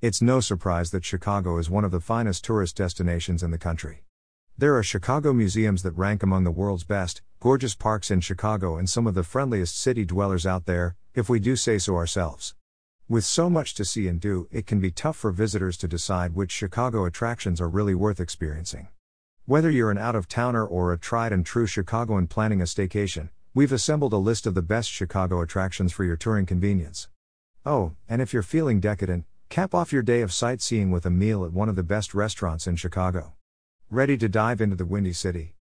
It's no surprise that Chicago is one of the finest tourist destinations in the country. There are Chicago museums that rank among the world's best, gorgeous parks in Chicago, and some of the friendliest city dwellers out there, if we do say so ourselves. With so much to see and do, it can be tough for visitors to decide which Chicago attractions are really worth experiencing. Whether you're an out of towner or a tried and true Chicagoan planning a staycation, we've assembled a list of the best Chicago attractions for your touring convenience. Oh, and if you're feeling decadent, Cap off your day of sightseeing with a meal at one of the best restaurants in Chicago. Ready to dive into the Windy City?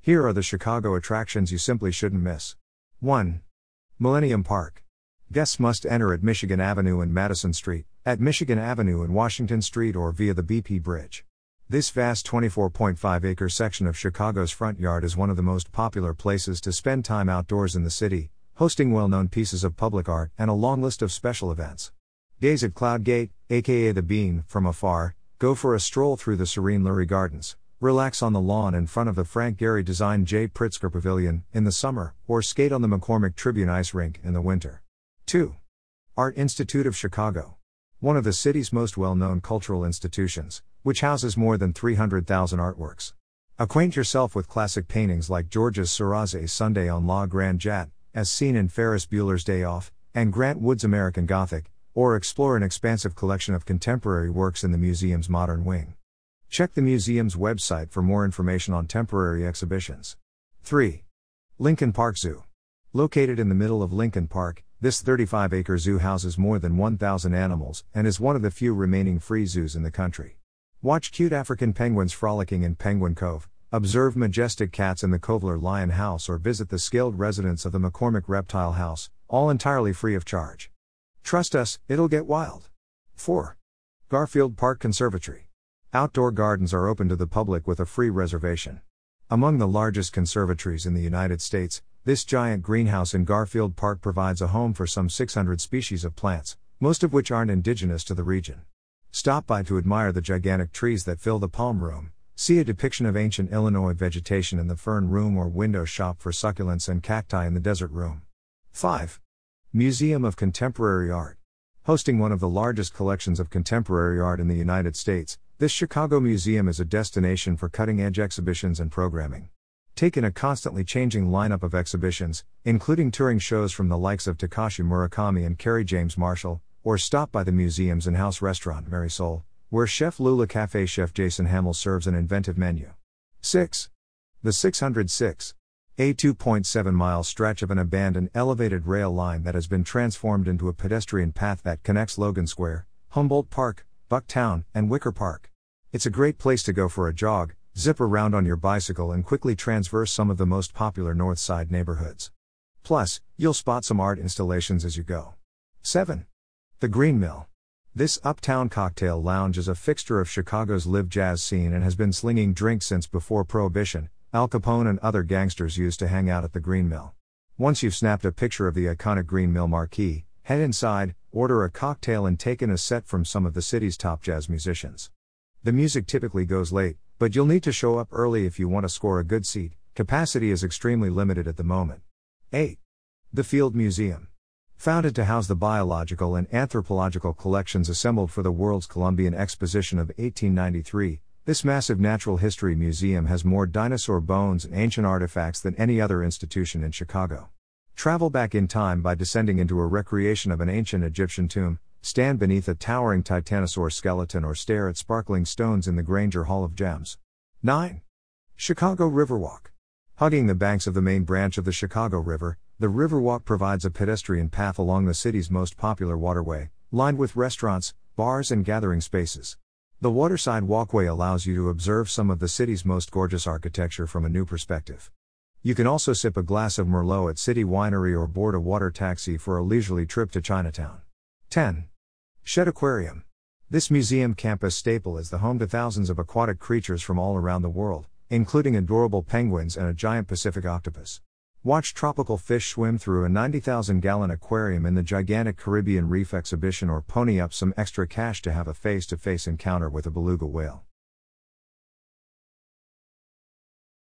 Here are the Chicago attractions you simply shouldn't miss. 1. Millennium Park. Guests must enter at Michigan Avenue and Madison Street, at Michigan Avenue and Washington Street, or via the BP Bridge. This vast 24.5 acre section of Chicago's front yard is one of the most popular places to spend time outdoors in the city, hosting well known pieces of public art and a long list of special events. Gaze at Cloud Gate, aka the Bean, from afar, go for a stroll through the serene Lurie Gardens, relax on the lawn in front of the Frank Gehry designed Jay Pritzker Pavilion in the summer, or skate on the McCormick Tribune Ice Rink in the winter. 2. Art Institute of Chicago. One of the city's most well known cultural institutions, which houses more than 300,000 artworks. Acquaint yourself with classic paintings like Georges Seurat's Sunday on La Grande Jatte, as seen in Ferris Bueller's Day Off, and Grant Wood's American Gothic, or explore an expansive collection of contemporary works in the museum's modern wing. Check the museum's website for more information on temporary exhibitions. 3. Lincoln Park Zoo. Located in the middle of Lincoln Park, this 35 acre zoo houses more than 1,000 animals and is one of the few remaining free zoos in the country. Watch cute African penguins frolicking in Penguin Cove, observe majestic cats in the Kovler Lion House, or visit the scaled residence of the McCormick Reptile House, all entirely free of charge. Trust us, it'll get wild. 4. Garfield Park Conservatory. Outdoor gardens are open to the public with a free reservation. Among the largest conservatories in the United States, this giant greenhouse in Garfield Park provides a home for some 600 species of plants, most of which aren't indigenous to the region. Stop by to admire the gigantic trees that fill the palm room, see a depiction of ancient Illinois vegetation in the fern room or window shop for succulents and cacti in the desert room. 5. Museum of Contemporary Art. Hosting one of the largest collections of contemporary art in the United States, this Chicago Museum is a destination for cutting edge exhibitions and programming. Take in a constantly changing lineup of exhibitions, including touring shows from the likes of Takashi Murakami and Kerry James Marshall, or stop by the museum's in house restaurant Marisol, where Chef Lula Cafe chef Jason Hammel serves an inventive menu. 6. The 606. A 2.7 mile stretch of an abandoned elevated rail line that has been transformed into a pedestrian path that connects Logan Square, Humboldt Park, Bucktown, and Wicker Park. It's a great place to go for a jog, zip around on your bicycle, and quickly transverse some of the most popular North Side neighborhoods. Plus, you'll spot some art installations as you go. 7. The Green Mill. This uptown cocktail lounge is a fixture of Chicago's live jazz scene and has been slinging drinks since before Prohibition, Al Capone and other gangsters used to hang out at the Green Mill. Once you've snapped a picture of the iconic Green Mill marquee, head inside, order a cocktail, and take in a set from some of the city's top jazz musicians. The music typically goes late, but you'll need to show up early if you want to score a good seat. Capacity is extremely limited at the moment. 8. The Field Museum. Founded to house the biological and anthropological collections assembled for the World's Columbian Exposition of 1893, this massive natural history museum has more dinosaur bones and ancient artifacts than any other institution in Chicago. Travel back in time by descending into a recreation of an ancient Egyptian tomb, stand beneath a towering titanosaur skeleton, or stare at sparkling stones in the Grainger Hall of Gems. 9. Chicago Riverwalk. Hugging the banks of the main branch of the Chicago River, the Riverwalk provides a pedestrian path along the city's most popular waterway, lined with restaurants, bars, and gathering spaces. The waterside walkway allows you to observe some of the city's most gorgeous architecture from a new perspective. You can also sip a glass of Merlot at City Winery or board a water taxi for a leisurely trip to Chinatown. 10. Shedd Aquarium. This museum campus staple is the home to thousands of aquatic creatures from all around the world, including adorable penguins and a giant Pacific octopus. Watch tropical fish swim through a 90,000 gallon aquarium in the gigantic Caribbean Reef exhibition or pony up some extra cash to have a face to face encounter with a beluga whale.